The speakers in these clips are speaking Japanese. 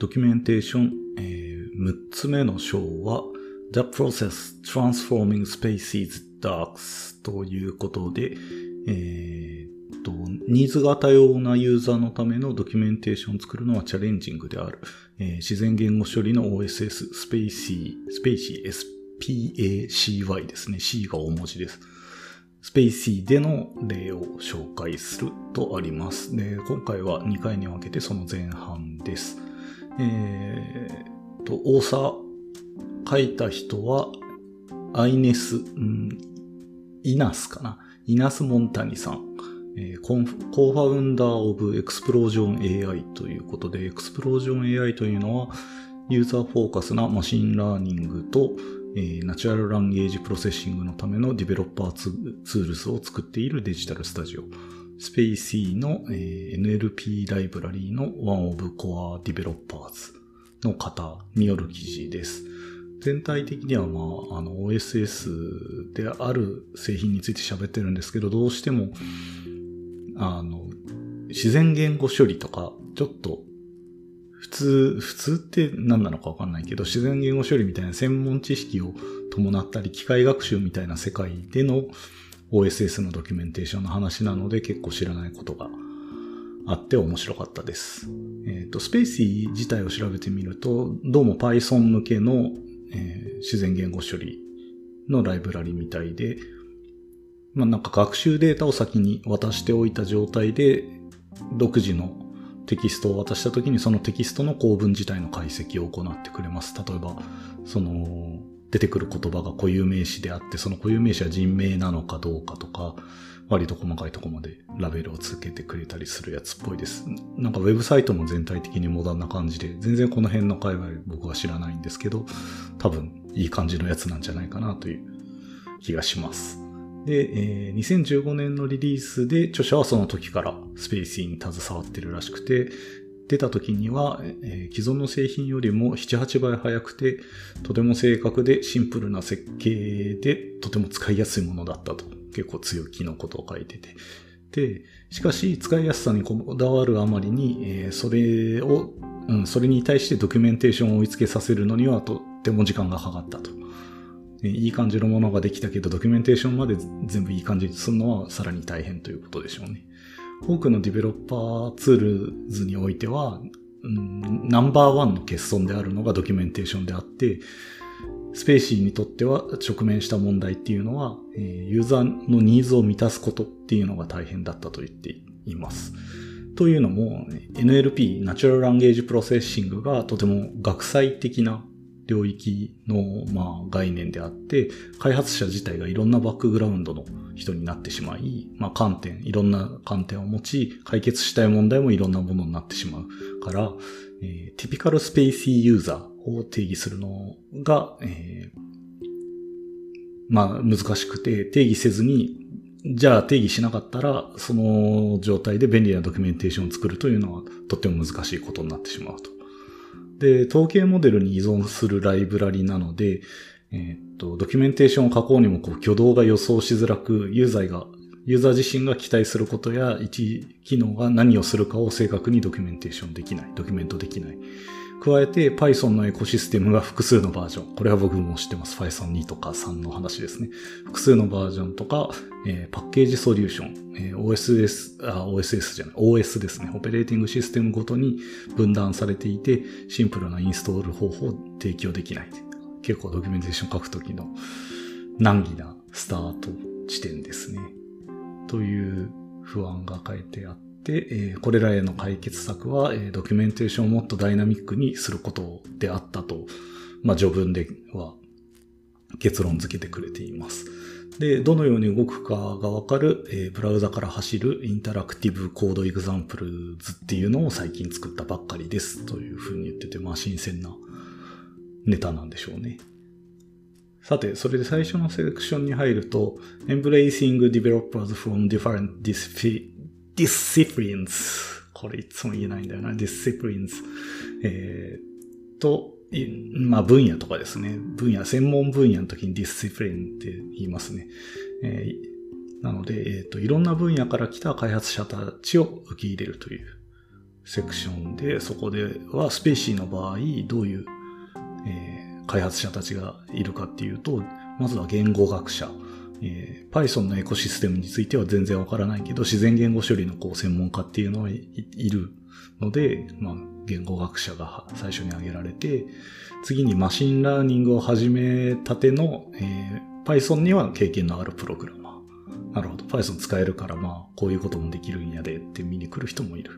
ドキュメンテーション、えー、6つ目の章は The Process Transforming spaCy's Docs ということで、えー、と、ニーズが多様なユーザーのためのドキュメンテーションを作るのはチャレンジングである。えー、自然言語処理の OSS、 spaCy、spaCy、SPACY ですね。C が大文字です。 spaCy での例を紹介するとあります。で、今回は2回に分けてその前半です。えー、と、大佐書いた人は、 Ines、うん、 Ines かな。 Ines Montani さん。えー、 co-founder of Explosion AI ということで、 Explosion AI というのは、ユーザーフォーカスな machine learning と、えー、 natural language processing のための developer tools を作っているデジタルスタジオ。 spaCy の、え、NLP ライブラリーの one of core developers の方による記事です。全体的には、まあ、あの、OSS である製品について喋ってるんですけど、どうしても、あの、自然言語処理とか、ちょっと、普通、普通って何なのかわかんないけど、自然言語処理みたいな専門知識を伴ったり、機械学習みたいな世界での OSS のドキュメンテーションの話なので、結構知らないことがあって面白かったです。えっ、ー、と、スペーシー自体を調べてみると、どうも Python 向けのえー、自然言語処理のライブラリみたいで、まあなんか学習データを先に渡しておいた状態で、独自のテキストを渡した時にそのテキストの構文自体の解析を行ってくれます。例えば、その、出てくる言葉が固有名詞であって、その固有名詞は人名なのかどうかとか、割と細かいとこまでラベルをつけてくれたりするやつっぽいです。なんかウェブサイトも全体的にモダンな感じで、全然この辺の界隈僕は知らないんですけど、多分いい感じのやつなんじゃないかなという気がします。で、えー、2015年のリリースで著者はその時からスペーシーに携わってるらしくて、出た時には、えー、既存の製品よりも7、8倍速くて、とても正確でシンプルな設計でとても使いやすいものだったと結構強気のことを書いてて。で、しかし使いやすさにこだわるあまりに、えー、それを、うん、それに対してドキュメンテーションを追いつけさせるのにはとっても時間がかかったと。いい感じのものができたけど、ドキュメンテーションまで全部いい感じにするのはさらに大変ということでしょうね。多くの developer tools においては、うん、ナンバーワンの欠損であるのがドキュメンテーションであって、spaCy にとっては直面した問題っていうのは、ユーザーのニーズを満たすことっていうのが大変だったと言っています。というのも、NLP、 natural language processing がとても学際的な領域の、まあ、概念であって、開発者自体がいろんなバックグラウンドの人になってしまい、まあ、観点、いろんな観点を持ち、解決したい問題もいろんなものになってしまうから、えー、 typical spaCy user を定義するのが、えー、まあ難しくて定義せずに、じゃあ定義しなかったら、その状態で便利なドキュメンテーションを作るというのはとっても難しいことになってしまうと。で、統計モデルに依存するライブラリなので、えー、っと、ドキュメンテーションを書こうにもこう挙動が予想しづらく、ユーザーが、ユーザー自身が期待することや一機能が何をするかを正確にドキュメンテーションできない、ドキュメントできない。加えて Python のエコシステムが複数のバージョン。これは僕も知ってます。Python 2とか3の話ですね。複数のバージョンとか、えー、パッケージソリューション、えー、OSS、あ、OSS じゃない、OS ですね。オペレーティングシステムごとに分断されていて、シンプルなインストール方法を提供できない。結構ドキュメンテーション書くときの難儀なスタート地点ですね。という不安が書いてあって、で、えこれらへの解決策は、えドキュメンテーションをもっとダイナミックにすることであったと、まあ、序文では結論付けてくれています。で、どのように動くかがわかる、えー、ブラウザから走る interactive code examples っていうのを最近作ったばっかりですというふうに言ってて、まあ新鮮なネタなんでしょうね。さて、それで最初のセクションに入ると、Embracing Developers from Different disciplines これいつも言えないんだよな。disciplines えー、と、まあ分野とかですね。分野、専門分野の時に discipline って言いますね。えー、なので、えっ、ー、と、いろんな分野から来た開発者たちを受け入れるというセクションで、そこではスペーシーの場合、どういう、えー、開発者たちがいるかっていうと、まずは言語学者。えー、Python のエコシステムについては全然わからないけど、自然言語処理のこう専門家っていうのはいるので、まあ、言語学者が最初に挙げられて、次に machine learning を始めたての、えー、Python には経験のあるプログラマー。なるほど。Python 使えるから、まあ、こういうこともできるんやでって見に来る人もいる。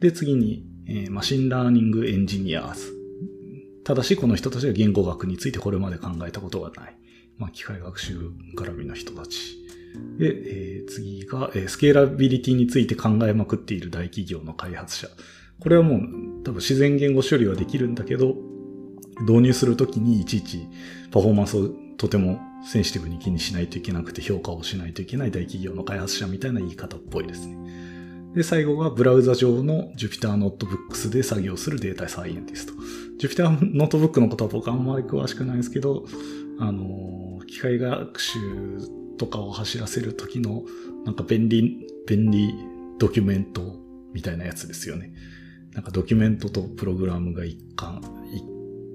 で、次に、えー、 machine learning engineers。ただし、この人たちは言語学についてこれまで考えたことがない。まあ、機械学習絡みの人たち。で、えー、次が、えー、スケーラビリティについて考えまくっている大企業の開発者。これはもう多分自然言語処理はできるんだけど、導入するときにいちいちパフォーマンスをとてもセンシティブに気にしないといけなくて評価をしないといけない大企業の開発者みたいな言い方っぽいですね。で、最後がブラウザ上の Jupyter Notebooks で作業するデータサイエンティスト。Jupyter Notebook のことは僕あんまり詳しくないんですけど、あの、機械学習とかを走らせる時のなんか便利、便利ドキュメントみたいなやつですよね。なんかドキュメントとプログラムが一貫、一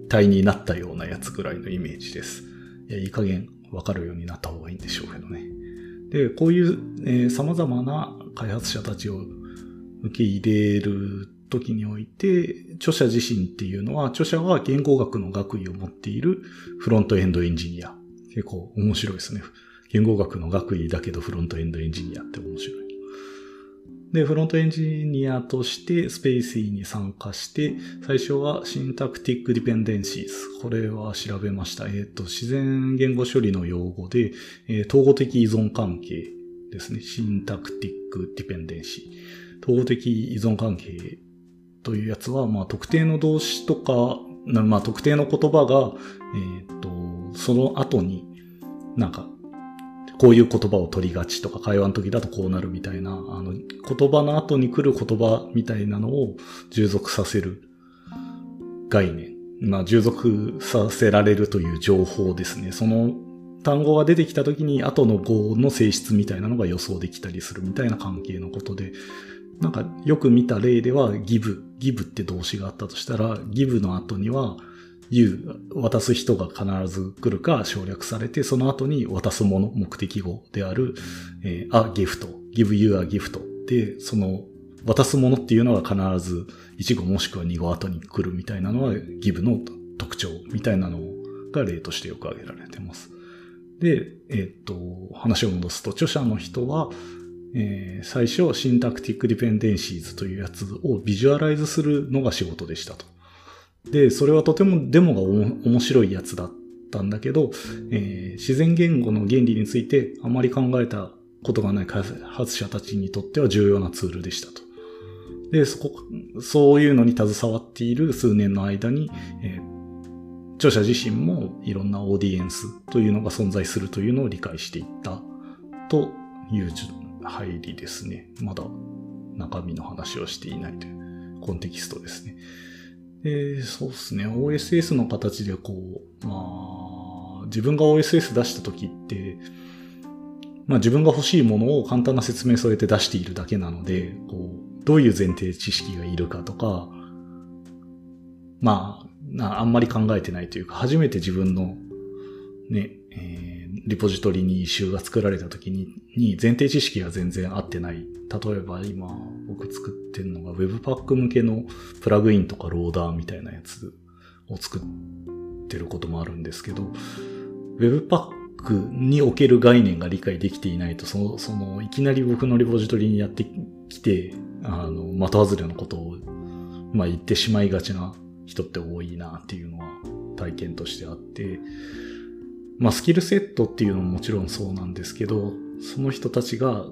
体になったようなやつぐらいのイメージです。いや、いい加減わかるようになった方がいいんでしょうけどね。で、こういう、えー、様々な開発者たちを受け入れる時において、著者自身っていうのは、著者は言語学の学位を持っているフロントエンドエンジニア。結構面白いですね。言語学の学位だけどフロントエンドエンジニアって面白い。で、フロントエンジニアとして spaCy に参加して、最初は syntactic dependencies。これは調べました。えっ、ー、と、自然言語処理の用語で、えー、統語的依存関係ですね。シンタクティックディペンデンシー。統合的依存関係というやつは、まあ、特定の動詞とか、まあ、特定の言葉が、えっ、ー、と、その後に、なんか、こういう言葉を取りがちとか、会話の時だとこうなるみたいな、あの、言葉の後に来る言葉みたいなのを従属させる概念。まあ、従属させられるという情報ですね。その単語が出てきた時に後の語の性質みたいなのが予想できたりするみたいな関係のことで、なんかよく見た例では give、give って動詞があったとしたら、give の後には you、渡す人が必ず来るか省略されて、その後に渡すもの、目的語である、えー、a gift、give you a gift で、その渡すものっていうのは必ず1語もしくは2語後に来るみたいなのは give の特徴みたいなのが例としてよく挙げられてます。で、えっ、と、話を戻すと、著者の人は、えー、最初、シンタクティックディペンデンシーズというやつをビジュアライズするのが仕事でしたと。で、それはとてもデモが面白いやつだったんだけど、えー、自然言語の原理についてあまり考えたことがない開発者たちにとっては重要なツールでしたと。で、そこ、そういうのに携わっている数年の間に、えー、著者自身もいろんなオーディエンスというのが存在するというのを理解していったという入りですね。まだ中身の話をしていないというコンテキストですね。で、そうですね。OSS の形でこう、まあ、自分が OSS 出した時って、まあ自分が欲しいものを簡単な説明添えて出しているだけなので、こう、どういう前提知識がいるかとか、まあ、あんまり考えてないというか、初めて自分のね、え、リポジトリにイシューが作られた時に、に前提知識が全然合ってない。例えば今僕作ってるのが Webpack 向けのプラグインとかローダーみたいなやつを作ってることもあるんですけど、Webpack における概念が理解できていないと、その、その、いきなり僕のリポジトリにやってきて、あの、的外れのことを、まあ言ってしまいがちな人って多いなっていうのは体験としてあって、まあスキルセットっていうのももちろんそうなんですけど、その人たちが、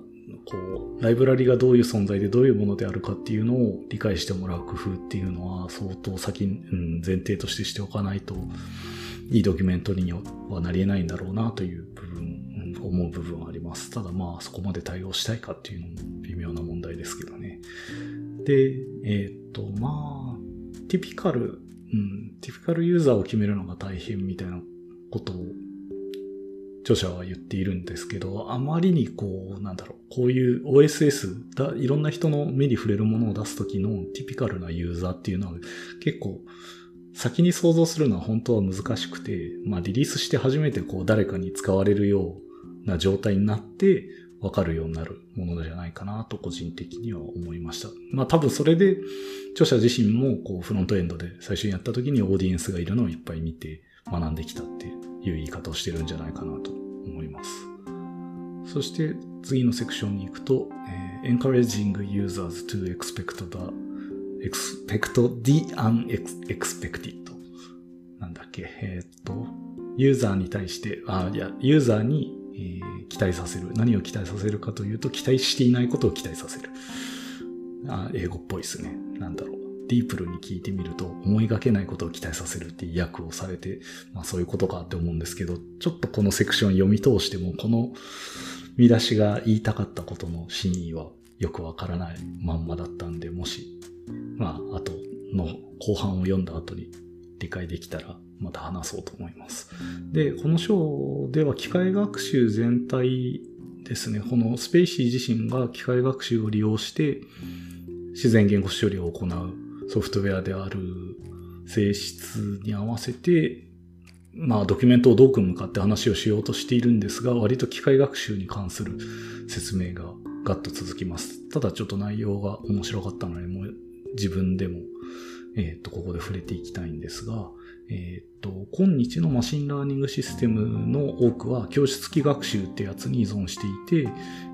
こう、ライブラリがどういう存在でどういうものであるかっていうのを理解してもらう工夫っていうのは相当先、うん、前提としてしておかないと、いいドキュメントにはなり得ないんだろうなという部分、思う部分はあります。ただまあそこまで対応したいかっていうのも微妙な問題ですけどね。で、えっ、と、まあ、ティピカル、うん、ティピカルユーザーを決めるのが大変みたいなことを著者は言っているんですけど、あまりにこう、なんだろう、こういう OSS だ、いろんな人の目に触れるものを出すときのティピカルなユーザーっていうのは結構先に想像するのは本当は難しくて、まあリリースして初めてこう誰かに使われるような状態になってわかるようになるものじゃないかなと個人的には思いました。まあ多分それで著者自身もこうフロントエンドで最初にやった時にオーディエンスがいるのをいっぱい見て学んできたっていういう言い方をしてるんじゃないかなと思います。そして次のセクションに行くと、えー、encouraging users to expect the expect the unexpected なんだっけ、えー、っと、ユーザーに対して、あ、いや、ユーザーに、えー、期待させる。何を期待させるかというと、期待していないことを期待させる。あ英語っぽいですね。なんだろう。ディープルに聞いてみると、思いがけないことを期待させるっていう訳をされて、まあそういうことかって思うんですけど、ちょっとこのセクション読み通しても、この見出しが言いたかったことの真意はよくわからないまんまだったんで、もし、まあ、あとの後半を読んだ後に理解できたらまた話そうと思います。で、この章では機械学習全体ですね、このスペイシー自身が機械学習を利用して自然言語処理を行うソフトウェアである性質に合わせて、まあドキュメントをどう組むかって話をしようとしているんですが、割と機械学習に関する説明がガッと続きます。ただちょっと内容が面白かったので、もう自分でも、えっ、ー、と、ここで触れていきたいんですが、えっ、ー、と、今日の machine learning システムの多くは教師付き学習ってやつに依存していて、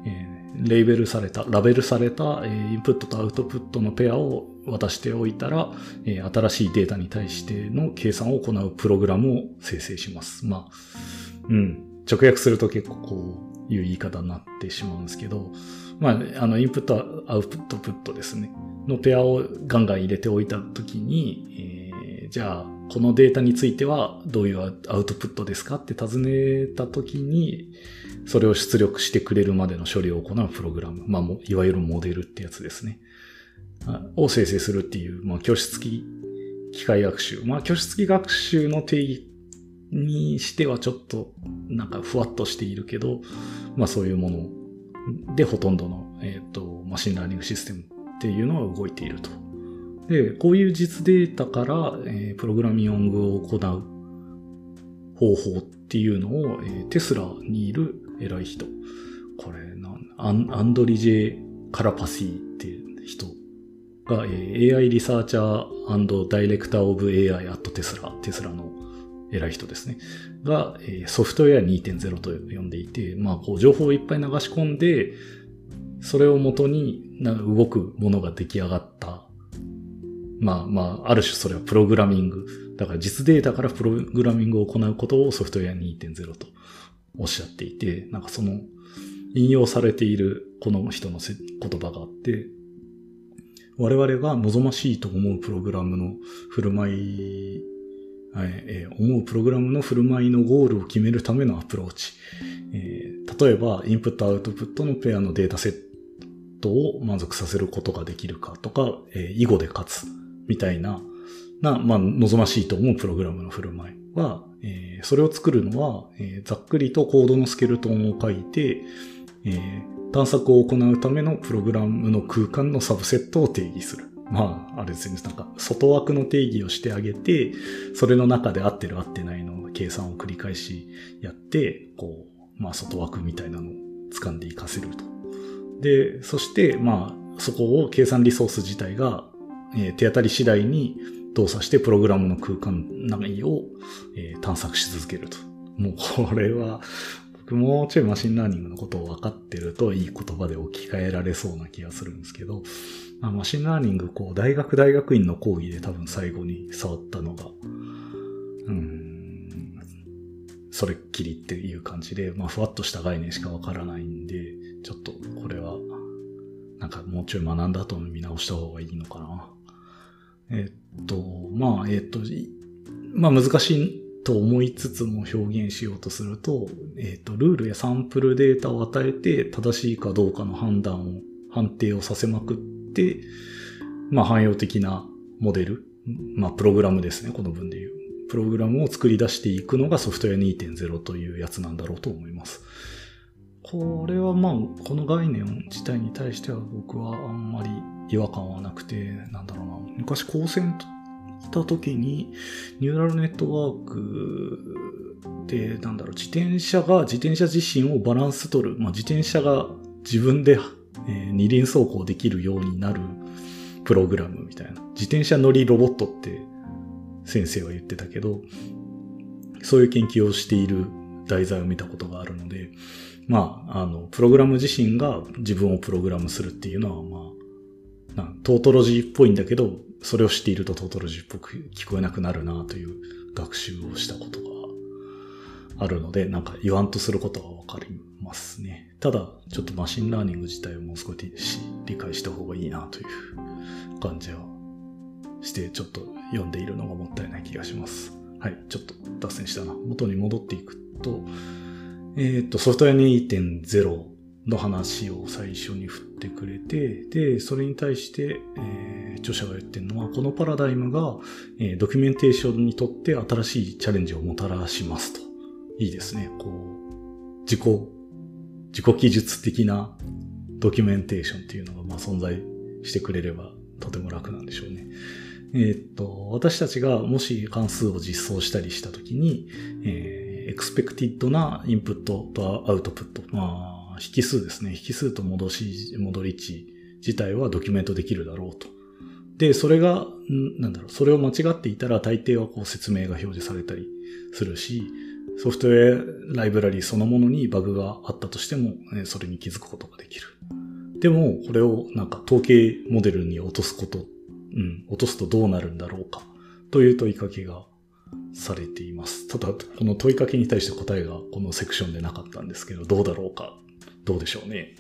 えー、レーベルされた、ラベルされた、え、インプットとアウトプットのペアを渡しておいたら、え、新しいデータに対しての計算を行うプログラムを生成します。まあ、うん、直訳すると結構こういう言い方になってしまうんですけど、まあ、あの、インプット、アウトプットですね。のペアをガンガン入れておいたときに、えー、じゃあ、このデータについてはどういうアウトプットですかって尋ねたときに、それを出力してくれるまでの処理を行うプログラム。まあ、いわゆるモデルってやつですね。を生成するっていう、まあ、教師付き機械学習。まあ、教師付き学習の定義にしてはちょっと、なんかふわっとしているけど、まあ、そういうものでほとんどの、えっ、ー、と、 machine learning システムっていうのは動いていると。で、こういう実データから、えー、プログラミングを行う方法っていうのを、えー、テスラにいる偉い人。これアン、アンドリジェ・カラパシーっていう人が、えー、AI リサーチャーダイレクターオブ AI at テスラ、テスラの偉い人ですね。が、えー、ソフトウェア2.0と呼んでいて、まあ、こう、情報をいっぱい流し込んで、それをもとにな動くものが出来上がった。まあまあ、ある種それはプログラミング。だから実データからプログラミングを行うことをソフトウェア2.0とおっしゃっていて、なんかその引用されているこの人の言葉があって、我々が望ましいと思うプログラムの振る舞い、えー、思うプログラムの振る舞いのゴールを決めるためのアプローチ。えー、例えば、インプットアウトプットのペアのデータセットを満足させることができるかとか、えー、囲碁で勝つみたいな、な、まあ、望ましいと思うプログラムの振る舞いは、えー、それを作るのは、えー、ざっくりとコードのスケルトンを書いて、えー、探索を行うためのプログラムの空間のサブセットを定義する。まあ、あれですね、なんか、外枠の定義をしてあげて、それの中で合ってる合ってないの計算を繰り返しやって、こう、まあ、外枠みたいなのを掴んでいかせると。で、そして、まあ、そこを計算リソース自体が、えー、手当たり次第に動作してプログラムの空間内を、え、探索し続けると。もうこれは、僕もうちょい machine learning のことを分かってるといい言葉で置き換えられそうな気がするんですけど、まあ、 machine learning、こう、大学大学院の講義で多分最後に触ったのが、うん、それっきりっていう感じで、まあ、ふわっとした概念しかわからないんで、ちょっとこれは、なんかもうちょい学んだ後に見直した方がいいのかな。えっと、まあ、えっと、まあ難しいと思いつつも表現しようとすると、えっと、ルールやサンプルデータを与えて正しいかどうかの判断を、判定をさせまくって、まあ汎用的なモデル、まあプログラムですね、この文で言う。プログラムを作り出していくのがソフトウェア2.0というやつなんだろうと思います。これはまあ、この概念自体に対しては僕はあんまり違和感はなくて、なんだろうな。昔高専いた時に、ニューラルネットワークで、なんだろう、自転車が自転車自身をバランス取る。まあ、自転車が自分で、えー、二輪走行できるようになるプログラムみたいな。自転車乗りロボットって先生は言ってたけど、そういう研究をしている題材を見たことがあるので、まあ、あの、プログラム自身が自分をプログラムするっていうのは、まあ、トートロジーっぽいんだけど、それを知っているとトートロジーっぽく聞こえなくなるなという学習をしたことがあるので、なんか言わんとすることはわかりますね。ただ、ちょっと machine learning 自体をもう少し理解した方がいいなという感じはして、ちょっと読んでいるのがもったいない気がします。はい、ちょっと脱線したな。元に戻っていくと、えっ、と、ソフトウェア2.0の話を最初に振ってくれて、で、それに対して、えー、著者が言ってるのは、このパラダイムが、えー、ドキュメンテーションにとって新しいチャレンジをもたらしますと。いいですね。こう、自己、自己記述的なドキュメンテーションっていうのが、まあ、存在してくれればとても楽なんでしょうね。えー、っと、私たちがもし関数を実装したりしたときに、えー、 expected なインプットとアウトプット、まあ、引数ですね。引数と戻し、戻り値自体はドキュメントできるだろうと。で、それが、なんだろう、それを間違っていたら大抵はこう説明が表示されたりするし、ソフトウェアライブラリーそのものにバグがあったとしても、それに気づくことができる。でも、これをなんか統計モデルに落とすこと、うん、落とすとどうなるんだろうか、という問いかけがされています。ただ、この問いかけに対して答えがこのセクションでなかったんですけど、どうだろうか、どうでしょうね、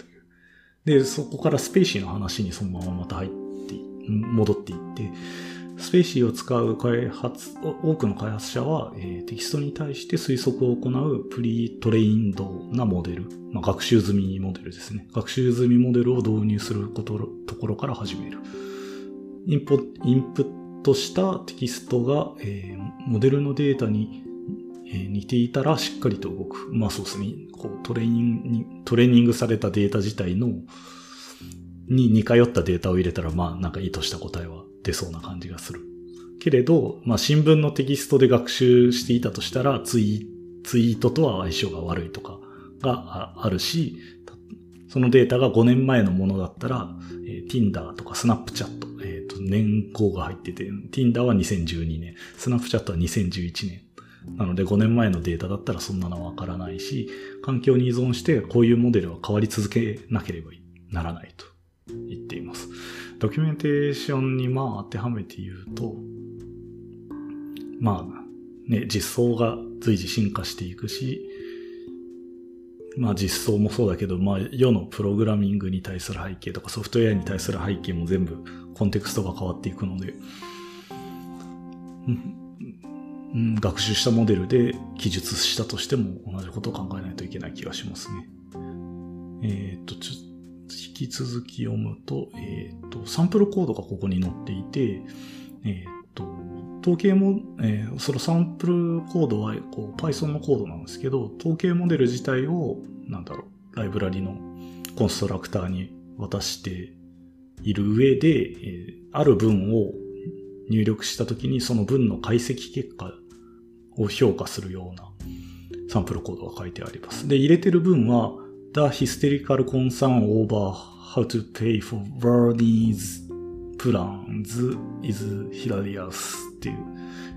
で、そこから spaCy の話にそのまままた入って、戻っていって、 spaCy を使う開発、多くの開発者は、えー、テキストに対して推測を行う pre-trained なモデル、まあ、学習済みモデルですね。学習済みモデルを導入することところから始める。インポインプットしたテキストが、え、モデルのデータに、え、似ていたらしっかりと動く。まあそうですね。こうトレーニング、トレーニングされたデータ自体のに似通ったデータを入れたら、まあなんか意図した答えは出そうな感じがする。けれど、まあ新聞のテキストで学習していたとしたら、ツイツイートとは相性が悪いとかがあるし、そのデータが5年前のものだったら、えー、Tinder とか Snapchat、年号が入ってて、Tinder は2012年、Snapchat は2011年。なので5年前のデータだったらそんなのわからないし、環境に依存してこういうモデルは変わり続けなければならないと言っています。ドキュメンテーションにまあ当てはめて言うと、まあね、実装が随時進化していくし、まあ実装もそうだけど、まあ世のプログラミングに対する背景とかソフトウェアに対する背景も全部コンテクストが変わっていくので、うん、学習したモデルで記述したとしても同じことを考えないといけない気がしますね。えっ、と、ちょっと引き続き読むと、えっ、ー、と、サンプルコードがここに載っていて、えっ、ー、と、統計も、えー、そのサンプルコードはこう Python のコードなんですけど、統計モデル自体を、なんだろう、ライブラリのコンストラクターに渡している上で、えー、ある文を入力したときにその文の解析結果を評価するようなサンプルコードが書いてあります。で、入れてる文は、The hysterical concern over how to pay for Verdi's プランズ・イズ・ヒラリアスっていう、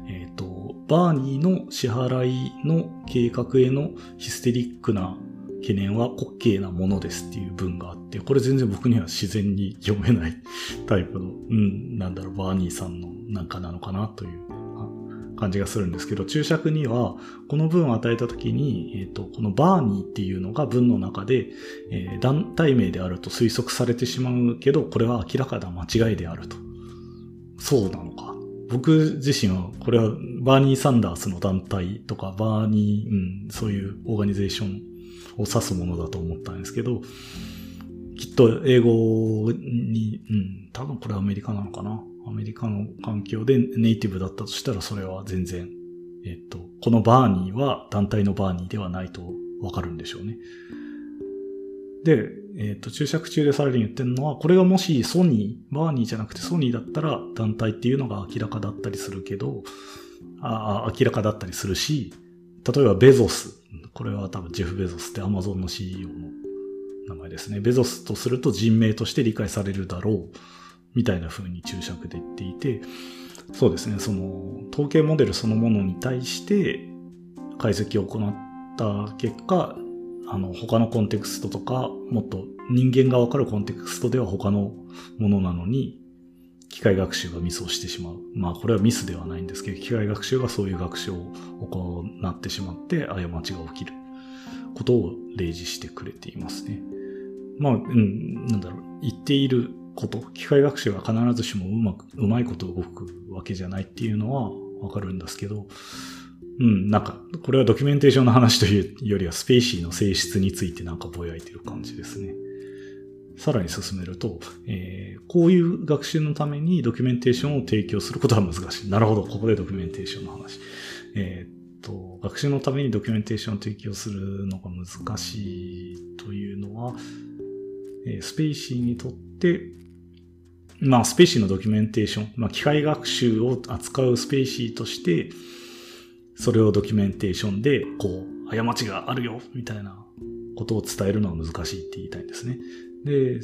えっ、ー、と、バーニーの支払いの計画へのヒステリックな懸念は滑稽なものですっていう文があって、これ全然僕には自然に読めないタイプの、うん、なんだろう、バーニーさんのなんかなのかなという。感じがするんですけど、注釈には、この文を与えたときに、えっ、ー、と、このバーニーっていうのが文の中で、えー、団体名であると推測されてしまうけど、これは明らかな間違いであると。そうなのか。僕自身は、これはバーニー・サンダースの団体とか、バーニー、うん、そういうオーガニゼーションを指すものだと思ったんですけど、きっと英語に、うん、多分これはアメリカなのかな。アメリカの環境でネイティブだったとしたらそれは全然えっと、このバーニーは団体のバーニーではないとわかるんでしょうね。で、えっ、と、注釈中でさらに言ってるのは、これがもしソニー、バーニーじゃなくてソニーだったら団体っていうのが明らかだったりするけど、ああ明らかだったりするし、例えばベゾス。これは多分ジェフ・ベゾスってアマゾンの CEO の名前ですね。ベゾスとすると人名として理解されるだろう。みたいな風に注釈で言っていて、そうですね、その統計モデルそのものに対して解析を行った結果、あの、他のコンテクストとか、もっと人間がわかるコンテクストでは他のものなのに、機械学習がミスをしてしまう。まあこれはミスではないんですけど、機械学習がそういう学習を行ってしまって過ちが起きることを例示してくれていますね。まあ、うん、なんだろう、言っていること、機械学習は必ずしもうまく、うまいこと動くわけじゃないっていうのはわかるんですけど、うん、なんか、これはドキュメンテーションの話というよりは spaCy の性質についてなんかぼやいてる感じですね。さらに進めると、えー、こういう学習のためにドキュメンテーションを提供することは難しい。なるほど、ここでドキュメンテーションの話。えー、っと、学習のためにドキュメンテーションを提供するのが難しいというのは、えー、 spaCy にとって、まあ、 spaCy のドキュメンテーション、まあ、機械学習を扱う spaCy として、それをドキュメンテーションで、こう、過ちがあるよ、みたいなことを伝えるのは難しいって言いたいんですね。で、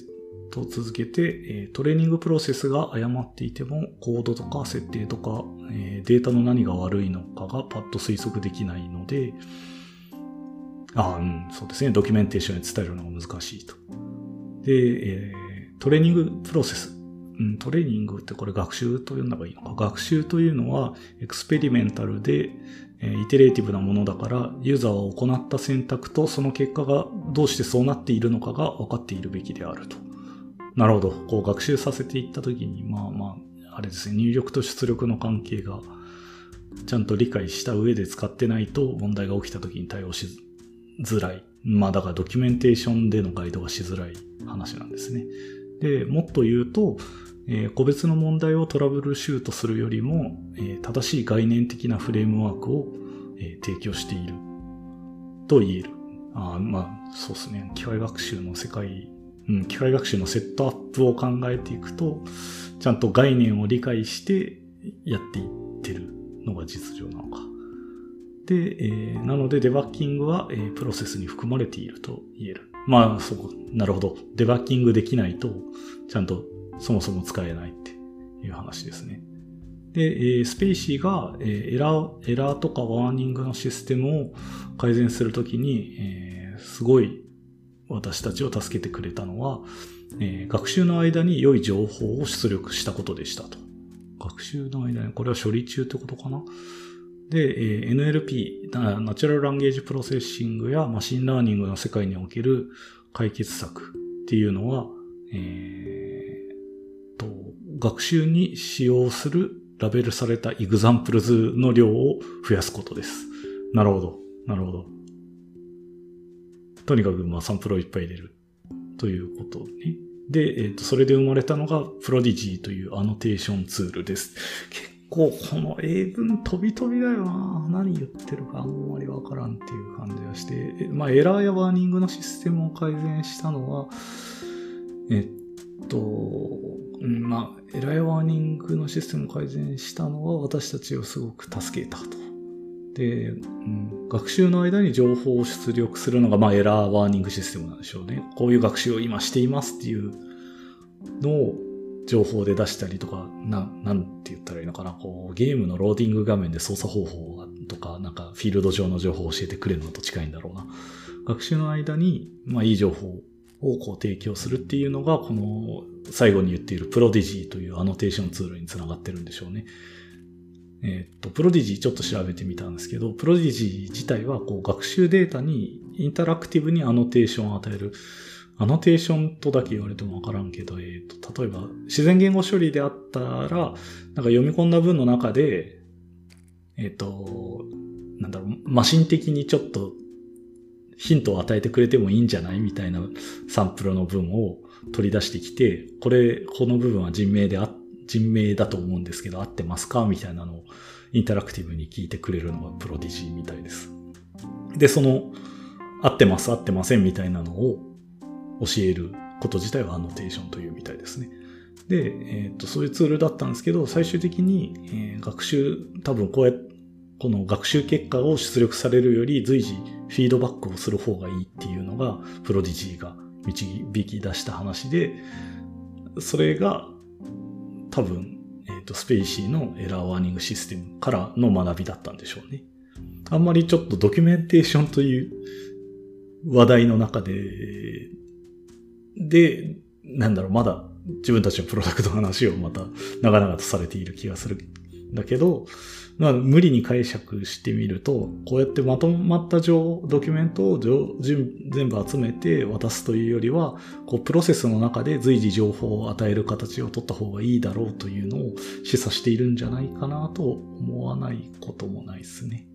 と続けて、トレーニングプロセスが誤っていても、コードとか設定とか、データの何が悪いのかがパッと推測できないので、ああ、うん、そうですね。ドキュメンテーションに伝えるのが難しいと。で、トレーニングプロセス。トレーニングってこれ学習と呼んだ方がいいのか。学習というのはエクスペリメンタルで、えー、イテレーティブなものだから、ユーザーは行った選択とその結果がどうしてそうなっているのかが分かっているべきであると。なるほど。こう学習させていったときに、まあまあ、あれですね、入力と出力の関係がちゃんと理解した上で使ってないと問題が起きたときに対応しづらい。まあだからドキュメンテーションでのガイドがしづらい話なんですね。で、もっと言うと、えー、個別の問題をトラブルシュートするよりも、えー、正しい概念的なフレームワークを、えー、提供していると言える。あまあ、そうですね。機械学習の世界、うん、機械学習のセットアップを考えていくと、ちゃんと概念を理解してやっていってるのが実情なのか。で、えー、なのでデバッキングは、えー、プロセスに含まれていると言える。まあ、そう、なるほど。デバッキングできないと、ちゃんとそもそも使えないっていう話ですね。で、えスペーシーがえエラー、エラーとかワーニングのシステムを改善するときに、えすごい私たちを助けてくれたのは、え学習の間に良い情報を出力したことでしたと。学習の間に、これは処理中ってことかなで、え NLP、 natural language processing や machine learning の世界における解決策っていうのは、えと、学習に使用するラベルされた examples の量を増やすことです。なるほど。なるほど。とにかく、まあ、サンプルをいっぱい入れる。ということね。で、えっ、ー、と、それで生まれたのが、 Prodigy というアノテーションツールです。結構、この英文飛び飛びだよな何言ってるかあんまりわからんっていう感じがして、まあ、エラーやワーニングのシステムを改善したのは、えっと、うん、まあ、エラーワーニングのシステムを改善したのは私たちをすごく助けたと。で、うん、学習の間に情報を出力するのが、まあ、エラーワーニングシステムなんでしょうね。こういう学習を今していますっていうのを情報で出したりとか、な、なんて言ったらいいのかな。こう、ゲームのローディング画面で操作方法とか、なんかフィールド上の情報を教えてくれるのと近いんだろうな。学習の間に、まあ、いい情報をこう提供するっていうのが、この最後に言っている Prodigy というアノテーションツールにつながってるんでしょうね。えっと、 Prodigy ちょっと調べてみたんですけど、 Prodigy 自体はこう学習データにインタラクティブにアノテーションを与える。アノテーションとだけ言われてもわからんけど、えっ、と、例えば自然言語処理であったら、なんか読み込んだ文の中で、えっ、と、なんだろう、マシン的にちょっとヒントを与えてくれてもいいんじゃないみたいなサンプルの文を取り出してきて、これ、この部分は人名であ、人名だと思うんですけど、合ってますかみたいなのをインタラクティブに聞いてくれるのがプロディジーみたいです。で、その、合ってます、合ってませんみたいなのを教えること自体はアノテーションというみたいですね。で、えっ、ー、と、そういうツールだったんですけど、最終的に、えー、学習、多分こうやって、この学習結果を出力されるより随時フィードバックをする方がいいっていうのが、 Prodigy が導き出した話で、それが多分、え、ー、と、 spaCy のエラーワーニングシステムからの学びだったんでしょうね。あんまりちょっとドキュメンテーションという話題の中で、で、なんだろう、まだ自分たちのプロダクトの話をまた長々とされている気がするんだけど、まあ、無理に解釈してみると、こうやってまとまった情、ドキュメントを全部集めて渡すというよりは、こう、プロセスの中で随時情報を与える形を取った方がいいだろうというのを示唆しているんじゃないかなと思わないこともないですね。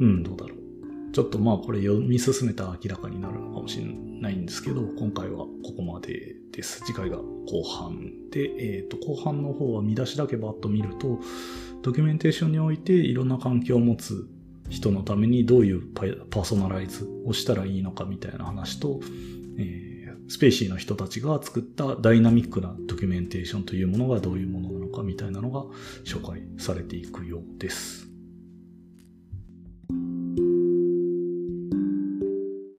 うん、どうだろう。ちょっとまあこれ読み進めたら明らかになるのかもしれないんですけど、今回はここまでです。次回が後半で、えっ、ー、と、後半の方は見出しだけバッと見ると、ドキュメンテーションにおいていろんな環境を持つ人のためにどういうパーソナライズをしたらいいのかみたいな話と、えー、 spaCy の人たちが作ったダイナミックなドキュメンテーションというものがどういうものなのかみたいなのが紹介されていくようです。